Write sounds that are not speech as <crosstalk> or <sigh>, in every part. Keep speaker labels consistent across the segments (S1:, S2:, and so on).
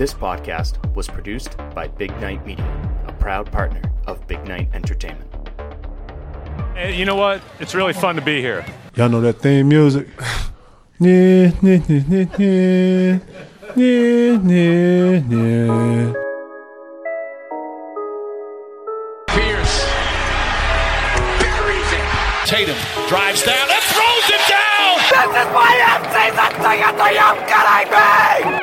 S1: This podcast was produced by Big Night Media, a proud partner of Big Night Entertainment.
S2: Hey, you know what? It's really fun to be here.
S3: Y'all know that theme music? <laughs> Yeah, yeah, yeah, yeah, yeah, yeah, yeah.
S4: Pierce buries it. Tatum drives down and throws it down.
S5: This is my MC that thing at the young kidding me!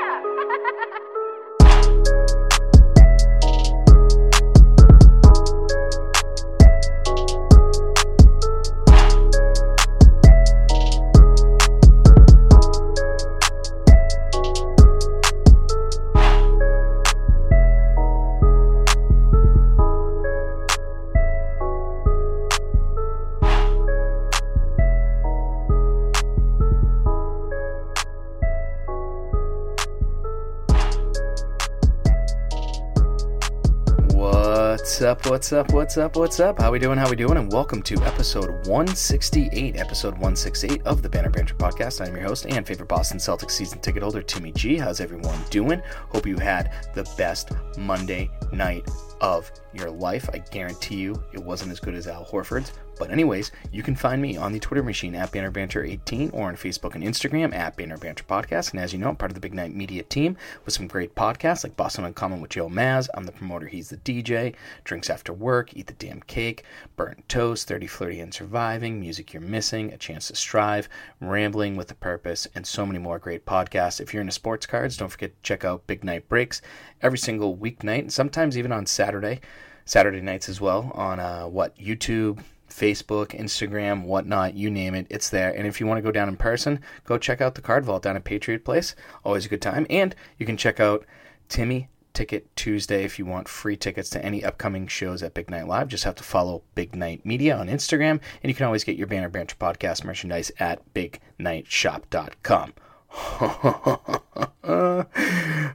S1: What's up, what's up, what's up? How we doing, how we doing? And welcome to episode 168, episode 168 of the Banner Banter Podcast. I'm your host and favorite Boston Celtics season ticket holder, Timmy G. How's everyone doing? Hope you had the best Monday night of your life. I guarantee you it wasn't as good as Al Horford's. But anyways, you can find me on the Twitter machine at Banner Banter 18 or on Facebook and Instagram at Banner Banter Podcast. And as you know, I'm part of the Big Night Media team with some great podcasts like Boston Uncommon with Joe Maz. I'm the promoter, he's the DJ. Drinks After Work, Eat the Damn Cake, Burnt Toast, 30 Flirty and Surviving, Music You're Missing, A Chance to Strive, Rambling with a Purpose, and so many more great podcasts. If you're into sports cards, don't forget to check out Big Night Breaks every single weeknight, and sometimes even on Saturday, Saturday nights as well, on uh, what, YouTube, Facebook, Instagram, whatnot, you name it, it's there. And if you want to go down in person, go check out the Card Vault down at Patriot Place. Always a good time. And you can check out Timmy Ticket Tuesday if you want free tickets to any upcoming shows at Big Night Live. Just have to follow Big Night Media on Instagram. And you can always get your Banner Banter podcast merchandise at bignightshop.com. <laughs>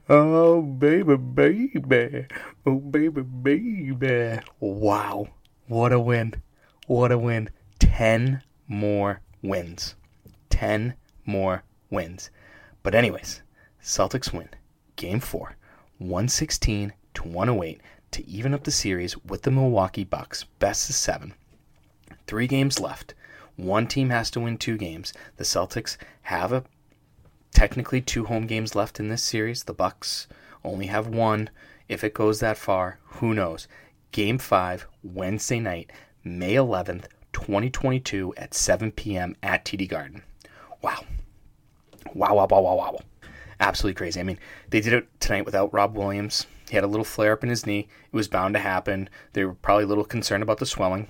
S1: oh, baby, baby. Oh, baby, baby. Wow. What a win. What a win. 10 more wins. 10 more wins. But, anyways, Celtics win game four, 116 to 108 to even up the series with the Milwaukee Bucks. Best of seven. Three games left. One team has to win two games. The Celtics have a technically two home games left in this series. The Bucks only have one. If it goes that far, who knows? Game 5 Wednesday night, May 11th, 2022 at 7 p.m. at TD Garden. Wow. Wow, wow, wow, wow, wow. Absolutely crazy. I mean, they did it tonight without Rob Williams. He had a little flare up in his knee. It was bound to happen. They were probably a little concerned about the swelling.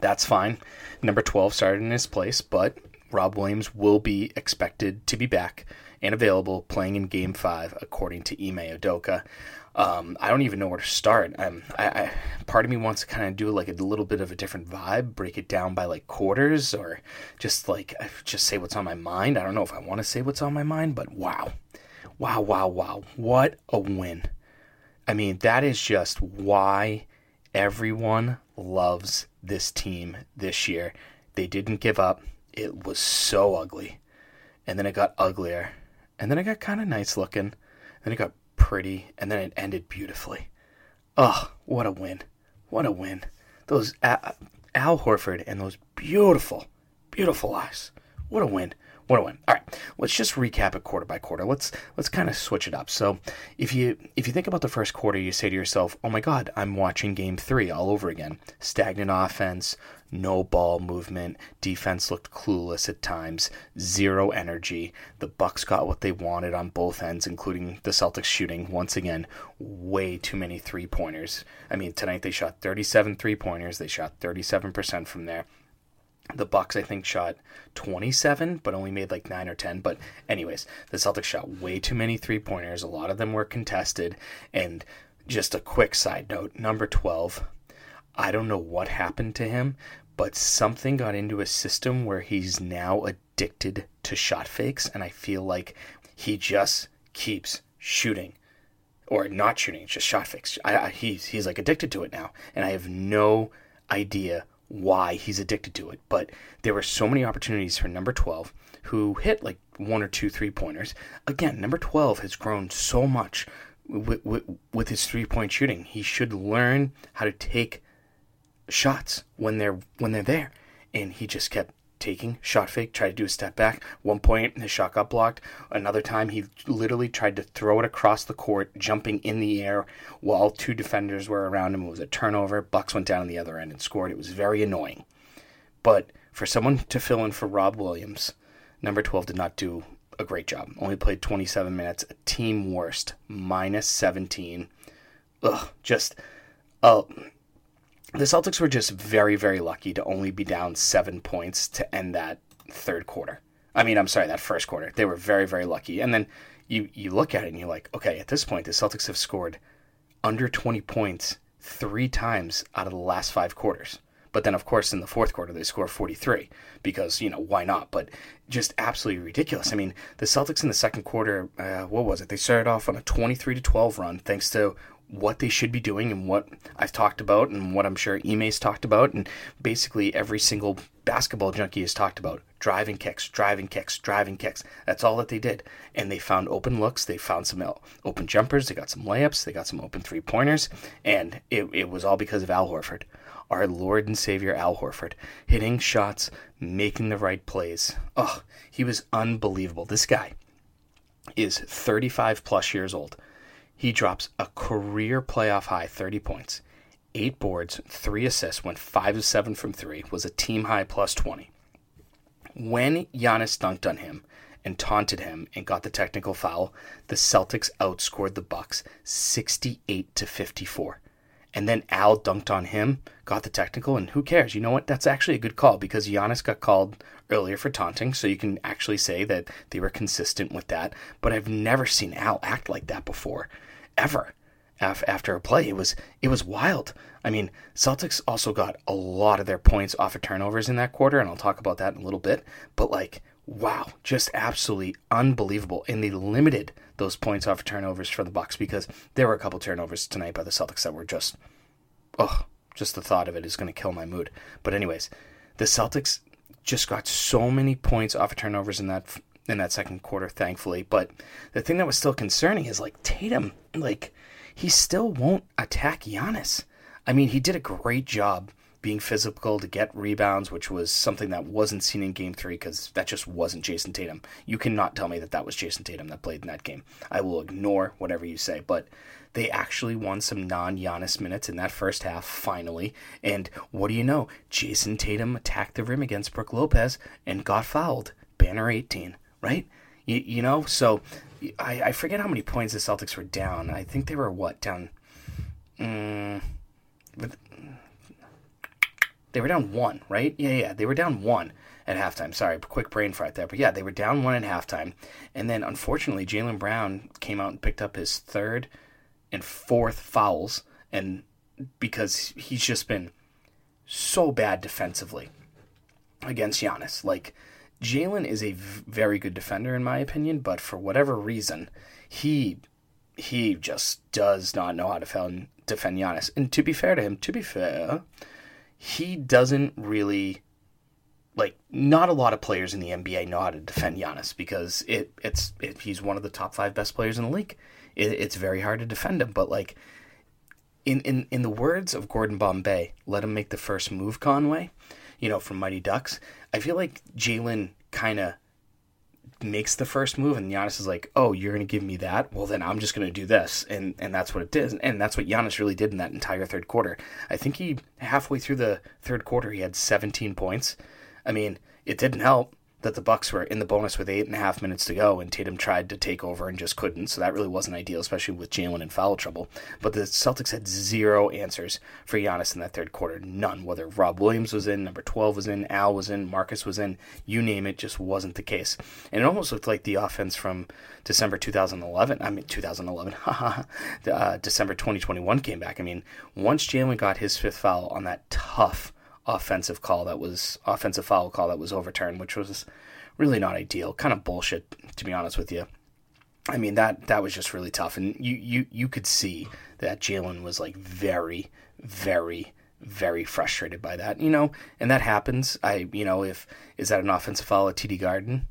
S1: That's fine. Number 12 started in his place, but Rob Williams will be expected to be back and available playing in Game 5, according to Ime Udoka. Um, I don't even know where to start. Um, I, I, part of me wants to kind of do like a little bit of a different vibe, break it down by like quarters, or just like just say what's on my mind. I don't know if I want to say what's on my mind, but wow, wow, wow, wow, what a win! I mean, that is just why everyone loves this team this year. They didn't give up. It was so ugly, and then it got uglier, and then it got kind of nice looking, then it got pretty, and then it ended beautifully. Oh, what a win! What a win! Those Al, Al Horford and those beautiful, beautiful eyes. What a win! What a win! All right, let's just recap it quarter by quarter. Let's let's kind of switch it up. So, if you if you think about the first quarter, you say to yourself, "Oh my God, I'm watching Game Three all over again." Stagnant offense, no ball movement, defense looked clueless at times, zero energy. The Bucks got what they wanted on both ends, including the Celtics shooting once again way too many three-pointers. I mean, tonight they shot 37 three-pointers. They shot 37% from there. The Bucks, I think, shot 27, but only made like 9 or 10. But, anyways, the Celtics shot way too many three pointers. A lot of them were contested. And just a quick side note number 12, I don't know what happened to him, but something got into his system where he's now addicted to shot fakes. And I feel like he just keeps shooting or not shooting, just shot fakes. I, I, he's, he's like addicted to it now. And I have no idea why he's addicted to it. But there were so many opportunities for number 12, who hit like one or two three pointers. Again, number 12 has grown so much with, with, with his three point shooting. He should learn how to take shots when they're when they're there. And he just kept taking shot fake, tried to do a step back. One point, his shot got blocked. Another time, he literally tried to throw it across the court, jumping in the air while two defenders were around him. It was a turnover. Bucks went down on the other end and scored. It was very annoying. But for someone to fill in for Rob Williams, number 12 did not do a great job. Only played 27 minutes, a team worst, minus 17. Ugh, just. Uh, the Celtics were just very, very lucky to only be down seven points to end that third quarter. I mean, I'm sorry, that first quarter. They were very, very lucky. And then you, you look at it and you're like, okay, at this point, the Celtics have scored under 20 points three times out of the last five quarters. But then, of course, in the fourth quarter, they score 43 because, you know, why not? But just absolutely ridiculous. I mean, the Celtics in the second quarter, uh, what was it? They started off on a 23 to 12 run thanks to what they should be doing and what I've talked about and what I'm sure Ime's talked about and basically every single basketball junkie has talked about. Driving kicks, driving kicks, driving kicks. That's all that they did. And they found open looks, they found some open jumpers, they got some layups, they got some open three pointers, and it, it was all because of Al Horford. Our Lord and Savior Al Horford. Hitting shots, making the right plays. Oh, he was unbelievable. This guy is 35 plus years old. He drops a career playoff high 30 points, eight boards, three assists, went five of seven from three, was a team high plus 20. When Giannis dunked on him and taunted him and got the technical foul, the Celtics outscored the Bucks 68 to 54. And then Al dunked on him, got the technical, and who cares? You know what? That's actually a good call because Giannis got called earlier for taunting, so you can actually say that they were consistent with that. But I've never seen Al act like that before ever after a play. It was it was wild. I mean, Celtics also got a lot of their points off of turnovers in that quarter, and I'll talk about that in a little bit. But like, wow, just absolutely unbelievable. And they limited those points off turnovers for the Bucks because there were a couple turnovers tonight by the Celtics that were just, oh, just the thought of it is going to kill my mood. But anyways, the Celtics just got so many points off of turnovers in that in that second quarter, thankfully. But the thing that was still concerning is like Tatum, like he still won't attack Giannis. I mean, he did a great job being physical to get rebounds, which was something that wasn't seen in game three because that just wasn't Jayson Tatum. You cannot tell me that that was Jayson Tatum that played in that game. I will ignore whatever you say, but they actually won some non Giannis minutes in that first half, finally. And what do you know? Jayson Tatum attacked the rim against Brook Lopez and got fouled. Banner 18 right? You, you know, so I, I forget how many points the Celtics were down. I think they were what down. Um, they were down one, right? Yeah, yeah, they were down one at halftime. Sorry, quick brain fart there, but yeah, they were down one at halftime, and then unfortunately, Jaylen Brown came out and picked up his third and fourth fouls, and because he's just been so bad defensively against Giannis, like Jaylen is a very good defender in my opinion, but for whatever reason, he he just does not know how to defend Giannis. And to be fair to him, to be fair, he doesn't really like not a lot of players in the NBA know how to defend Giannis because it it's it, he's one of the top five best players in the league. It, it's very hard to defend him, but like in, in in the words of Gordon Bombay, let him make the first move, Conway you know, from Mighty Ducks. I feel like Jaylen kind of makes the first move, and Giannis is like, "Oh, you're going to give me that? Well, then I'm just going to do this," and and that's what it did, and that's what Giannis really did in that entire third quarter. I think he halfway through the third quarter he had 17 points. I mean, it didn't help that the Bucks were in the bonus with eight and a half minutes to go, and Tatum tried to take over and just couldn't. So that really wasn't ideal, especially with Jaylen in foul trouble. But the Celtics had zero answers for Giannis in that third quarter, none. Whether Rob Williams was in, number twelve was in, Al was in, Marcus was in, you name it, just wasn't the case. And it almost looked like the offense from December 2011. I mean 2011, <laughs> uh, December 2021 came back. I mean, once Jaylen got his fifth foul on that tough offensive call that was offensive foul call that was overturned, which was really not ideal. Kind of bullshit, to be honest with you. I mean that that was just really tough, and you you you could see that Jaylen was like very very very frustrated by that, you know, and that happens. I you know if is that an offensive foul at TD Garden?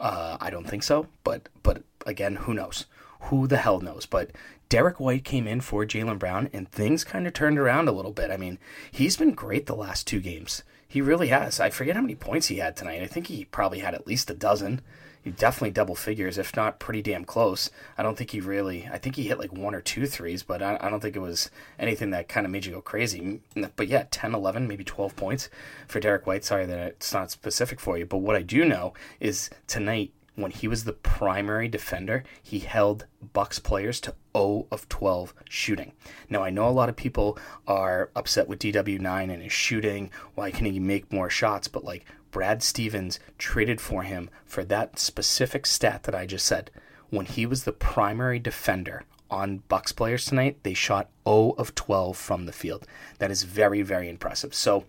S1: Uh, I don't think so, but but again, who knows? Who the hell knows? But Derrick White came in for Jaylen Brown, and things kind of turned around a little bit. I mean, he's been great the last two games. He really has. I forget how many points he had tonight. I think he probably had at least a dozen. He definitely double figures, if not pretty damn close. I don't think he really. I think he hit like one or two threes, but I, I don't think it was anything that kind of made you go crazy. But yeah, 10, 11, maybe 12 points for Derrick White. Sorry that it's not specific for you. But what I do know is tonight when he was the primary defender, he held Bucks players to 0 of 12 shooting. Now I know a lot of people are upset with DW9 and his shooting. Why can he make more shots? But like Brad Stevens traded for him for that specific stat that I just said. When he was the primary defender on Bucks players tonight, they shot 0 of 12 from the field. That is very, very impressive. So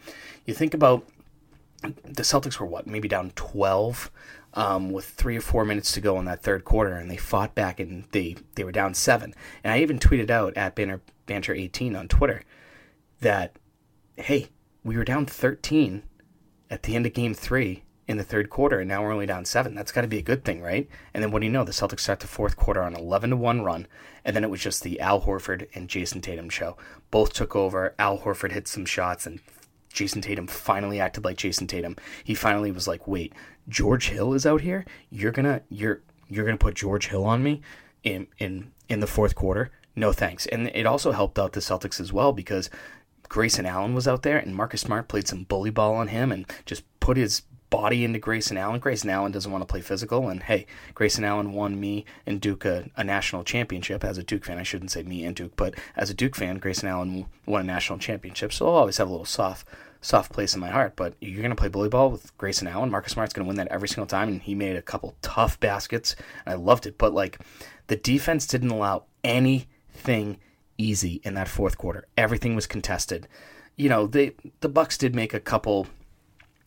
S1: you think about the Celtics were what, maybe down 12 um, with three or four minutes to go in that third quarter, and they fought back and they, they were down seven. And I even tweeted out at Banter, Banter18 on Twitter that, hey, we were down 13 at the end of game three in the third quarter, and now we're only down seven. That's got to be a good thing, right? And then what do you know? The Celtics start the fourth quarter on 11 to 1 run, and then it was just the Al Horford and Jayson Tatum show. Both took over. Al Horford hit some shots, and Jayson Tatum finally acted like Jayson Tatum. He finally was like, "Wait, George Hill is out here. You're gonna you're you're gonna put George Hill on me in in in the fourth quarter? No thanks." And it also helped out the Celtics as well because Grayson Allen was out there, and Marcus Smart played some bully ball on him and just put his body into Grayson Allen. Grayson Allen doesn't want to play physical, and hey, Grayson Allen won me and Duke a, a, national championship. As a Duke fan, I shouldn't say me and Duke, but as a Duke fan, Grayson Allen won a national championship, so I'll always have a little soft soft place in my heart. But you're going to play bully ball with Grayson Allen. Marcus Smart's going to win that every single time, and he made a couple tough baskets, and I loved it. But like, the defense didn't allow anything easy in that fourth quarter. Everything was contested. You know, they the Bucks did make a couple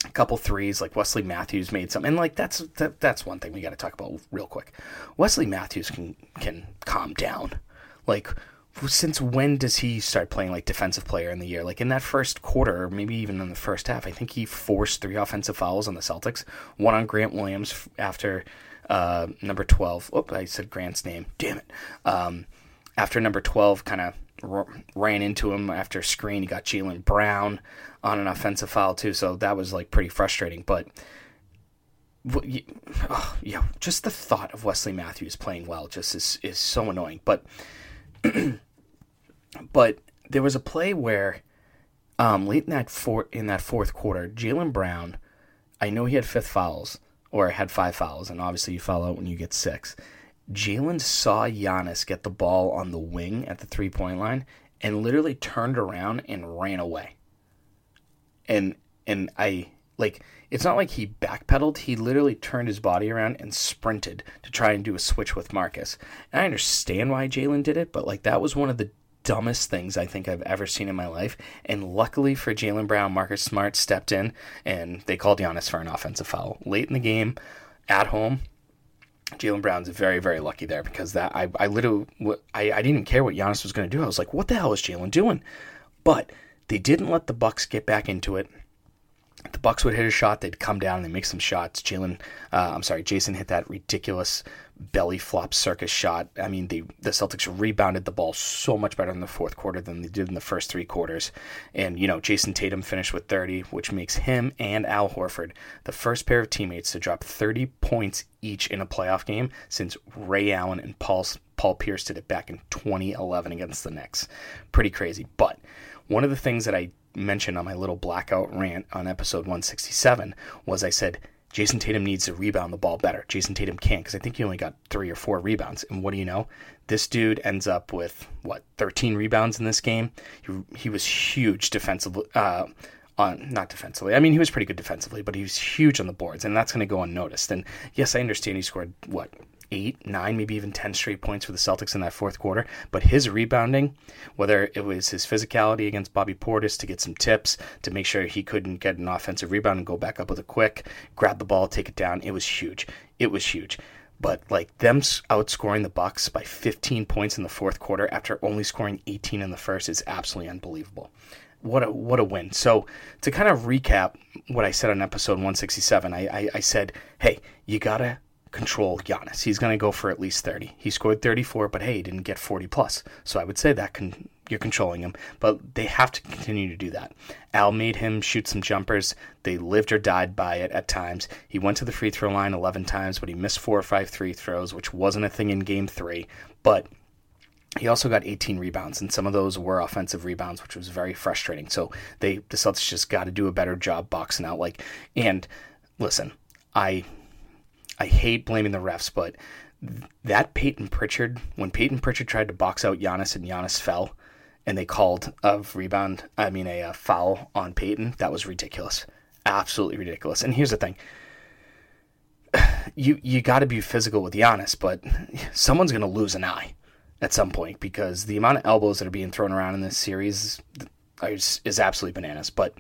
S1: a couple threes like Wesley Matthews made some and like that's that, that's one thing we got to talk about real quick. Wesley Matthews can can calm down. Like since when does he start playing like defensive player in the year? Like in that first quarter, maybe even in the first half, I think he forced three offensive fouls on the Celtics. One on Grant Williams after uh, number twelve. Oh, I said Grant's name. Damn it. Um, after number 12 kind of ran into him after a screen. He got Jaylen Brown on an offensive foul too, so that was like pretty frustrating. But oh, yeah, just the thought of Wesley Matthews playing well just is is so annoying. But <clears throat> but there was a play where um, late in that four in that fourth quarter, Jaylen Brown, I know he had fifth fouls or had five fouls, and obviously you foul out when you get six. Jaylen saw Giannis get the ball on the wing at the three point line and literally turned around and ran away. And and I like it's not like he backpedaled, he literally turned his body around and sprinted to try and do a switch with Marcus. And I understand why Jaylen did it, but like that was one of the dumbest things I think I've ever seen in my life. And luckily for Jaylen Brown, Marcus Smart stepped in and they called Giannis for an offensive foul. Late in the game, at home, Jaylen Brown's very, very lucky there because that I, I literally I, I didn't even care what Giannis was going to do. I was like, what the hell is Jaylen doing? But they didn't let the Bucks get back into it. The Bucks would hit a shot, they'd come down and they make some shots. Jaylen, uh, I'm sorry, Jayson hit that ridiculous belly flop circus shot. I mean, the the Celtics rebounded the ball so much better in the fourth quarter than they did in the first three quarters. And you know, Jayson Tatum finished with 30, which makes him and Al Horford the first pair of teammates to drop 30 points each in a playoff game since Ray Allen and Paul Paul Pierce did it back in 2011 against the Knicks. Pretty crazy. But one of the things that I mentioned on my little blackout rant on episode 167 was I said Jayson Tatum needs to rebound the ball better. Jayson Tatum can't because I think he only got three or four rebounds. And what do you know? This dude ends up with what 13 rebounds in this game. He, he was huge defensively. Uh, on not defensively. I mean, he was pretty good defensively, but he was huge on the boards, and that's going to go unnoticed. And yes, I understand he scored what eight, nine, maybe even 10 straight points for the Celtics in that fourth quarter. But his rebounding, whether it was his physicality against Bobby Portis to get some tips, to make sure he couldn't get an offensive rebound and go back up with a quick, grab the ball, take it down, it was huge. It was huge. But like them outscoring the Bucks by 15 points in the fourth quarter after only scoring 18 in the first is absolutely unbelievable what a what a win. So to kind of recap what I said on episode 167, I, I, I said, hey, you gotta control Giannis. He's going to go for at least 30. He scored 34, but hey, he didn't get 40 plus. So I would say that can you're controlling him, but they have to continue to do that. Al made him shoot some jumpers. They lived or died by it at times. He went to the free throw line 11 times, but he missed four or five free throws, which wasn't a thing in game 3, but he also got 18 rebounds, and some of those were offensive rebounds, which was very frustrating. So they the Celtics just got to do a better job boxing out. Like, and listen, I I hate blaming the refs, but that Payton Pritchard, when Payton Pritchard tried to box out Giannis and Giannis fell, and they called a rebound, I mean a, a foul on Payton, that was ridiculous, absolutely ridiculous. And here's the thing: you you got to be physical with Giannis, but someone's going to lose an eye at some point because the amount of elbows that are being thrown around in this series is, is absolutely bananas. But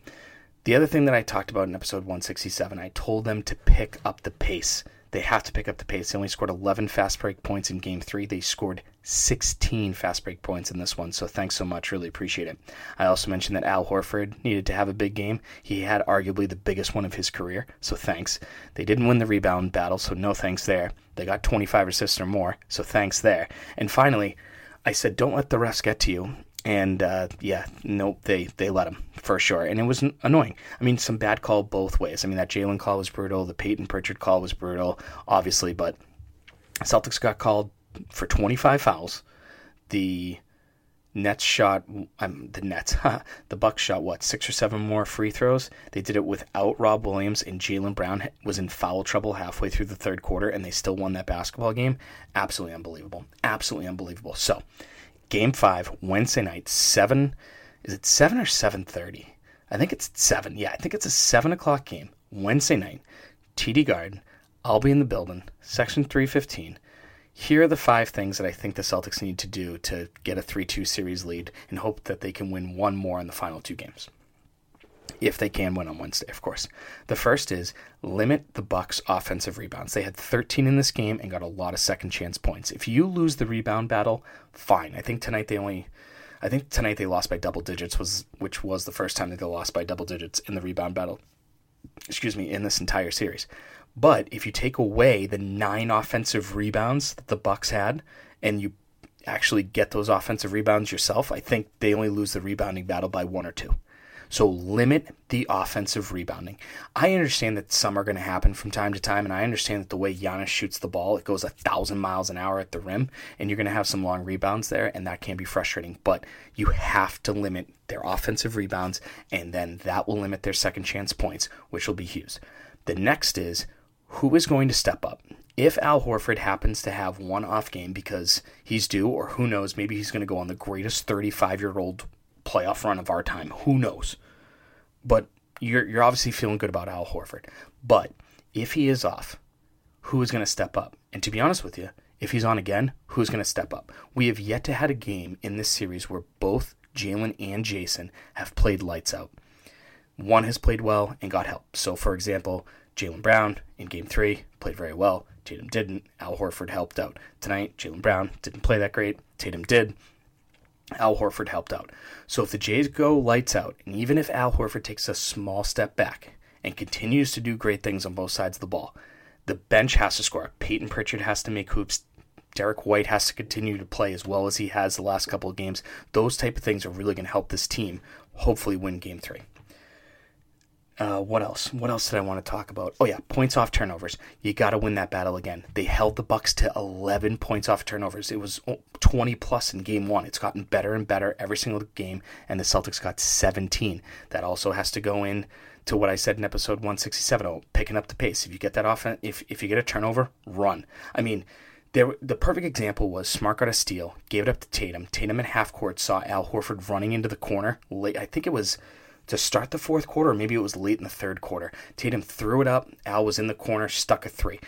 S1: the other thing that I talked about in episode 167, I told them to pick up the pace. They have to pick up the pace. They only scored 11 fast break points in game three. They scored 16 fast break points in this one. So thanks so much. Really appreciate it. I also mentioned that Al Horford needed to have a big game. He had arguably the biggest one of his career. So thanks. They didn't win the rebound battle. So no thanks there. They got 25 assists or more. So thanks there. And finally, I said, don't let the refs get to you and uh, yeah, nope, they they let him for sure, and it was annoying. I mean, some bad call both ways. I mean, that Jaylen call was brutal. The Payton Pritchard call was brutal, obviously, but Celtics got called for 25 fouls. The Nets shot um, the Nets. <laughs> the Bucks shot what six or seven more free throws. They did it without Rob Williams, and Jaylen Brown was in foul trouble halfway through the third quarter, and they still won that basketball game. Absolutely unbelievable. Absolutely unbelievable. So Game five, Wednesday night, seven. Is it seven or seven thirty? I think it's seven. Yeah, I think it's a seven o'clock game, Wednesday night. TD Garden. I'll be in the building. Section three fifteen. Here are the five things that I think the Celtics need to do to get a 3 2 series lead and hope that they can win one more in the final two games if they can win on Wednesday, of course. The first is limit the Bucks offensive rebounds. They had 13 in this game and got a lot of second chance points. If you lose the rebound battle, fine. I think tonight they only I think tonight they lost by double digits was which was the first time that they lost by double digits in the rebound battle. Excuse me, in this entire series. But if you take away the 9 offensive rebounds that the Bucks had and you actually get those offensive rebounds yourself, I think they only lose the rebounding battle by one or two. So limit the offensive rebounding. I understand that some are going to happen from time to time, and I understand that the way Giannis shoots the ball, it goes a thousand miles an hour at the rim, and you're going to have some long rebounds there, and that can be frustrating. But you have to limit their offensive rebounds, and then that will limit their second chance points, which will be huge. The next is who is going to step up? If Al Horford happens to have one off game because he's due, or who knows, maybe he's going to go on the greatest 35 year old playoff run of our time. Who knows? But you're you're obviously feeling good about Al Horford. But if he is off, who is going to step up? And to be honest with you, if he's on again, who's going to step up? We have yet to had a game in this series where both Jaylen and Jayson have played lights out. One has played well and got help. So, for example, Jaylen Brown in Game Three played very well. Tatum didn't. Al Horford helped out tonight. Jaylen Brown didn't play that great. Tatum did. Al Horford helped out. So if the Jays go lights out, and even if Al Horford takes a small step back and continues to do great things on both sides of the ball, the bench has to score. Payton Pritchard has to make hoops. Derrick White has to continue to play as well as he has the last couple of games. Those type of things are really going to help this team hopefully win game three. Uh, what else? What else did I want to talk about? Oh yeah, points off turnovers. You got to win that battle again. They held the Bucks to 11 points off turnovers. It was 20 plus in game one. It's gotten better and better every single game, and the Celtics got 17. That also has to go in to what I said in episode 167. Oh, picking up the pace. If you get that offense, if if you get a turnover, run. I mean. There, the perfect example was Smart got a steal, gave it up to Tatum. Tatum in half court saw Al Horford running into the corner. Late, I think it was to start the fourth quarter, maybe it was late in the third quarter. Tatum threw it up. Al was in the corner, stuck a three.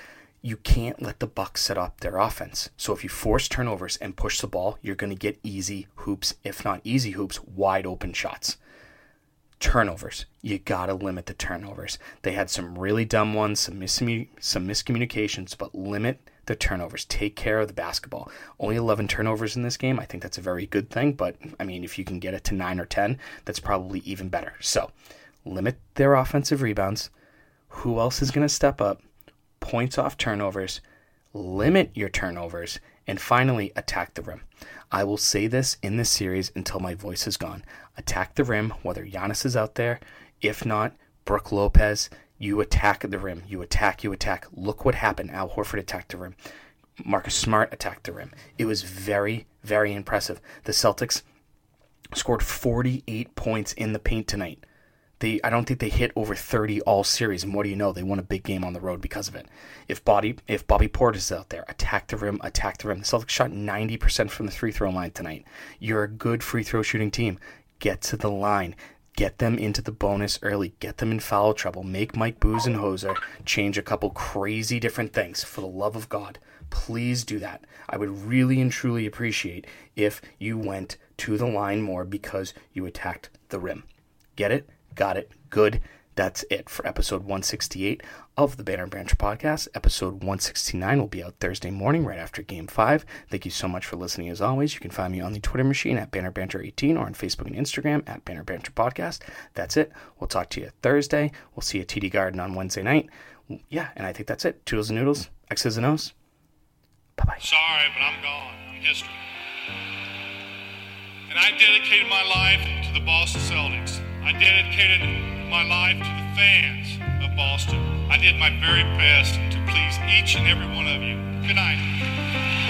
S1: You can't let the Bucks set up their offense. So if you force turnovers and push the ball, you're going to get easy hoops, if not easy hoops, wide open shots. Turnovers. You got to limit the turnovers. They had some really dumb ones, some, some miscommunications, but limit the turnovers. Take care of the basketball. Only 11 turnovers in this game. I think that's a very good thing, but I mean, if you can get it to 9 or 10, that's probably even better. So, limit their offensive rebounds. Who else is going to step up? Points off turnovers. limit your turnovers, and finally, attack the rim. I will say this in this series until my voice is gone. Attack the rim, whether Giannis is out there. If not, Brook Lopez, you attack the rim. You attack, you attack. Look what happened. Al Horford attacked the rim. Marcus Smart attacked the rim. It was very, very impressive. The Celtics scored 48 points in the paint tonight. They, I don't think they hit over 30 all series, and what do you know? They won a big game on the road because of it. If Bobby, if Bobby Portis is out there, attack the rim, attack the rim. The Celtics shot 90% from the free throw line tonight. You're a good free throw shooting team. Get to the line. Get them into the bonus early. Get them in foul trouble. Make Mike Budenholzer change a couple crazy different things. For the love of God, please do that. I would really and truly appreciate if you went to the line more because you attacked the rim. Get it? Got it. Good. That's it for episode 168 of the Banner Banter podcast. Episode 169 will be out Thursday morning right after game five. Thank you so much for listening as always. You can find me on the Twitter machine at Banner Banter18 or on Facebook and Instagram at Banner Banter Podcast. That's it. We'll talk to you Thursday. We'll see you at TD Garden on Wednesday night. Yeah, and I think that's it. Toodles and noodles, X's and O's. Bye bye.
S4: Sorry, but I'm gone. I'm history. And I dedicated my life to the Boston Celtics. I dedicated my life to the fans Boston. I did my very best to please each and every one of you. Good night.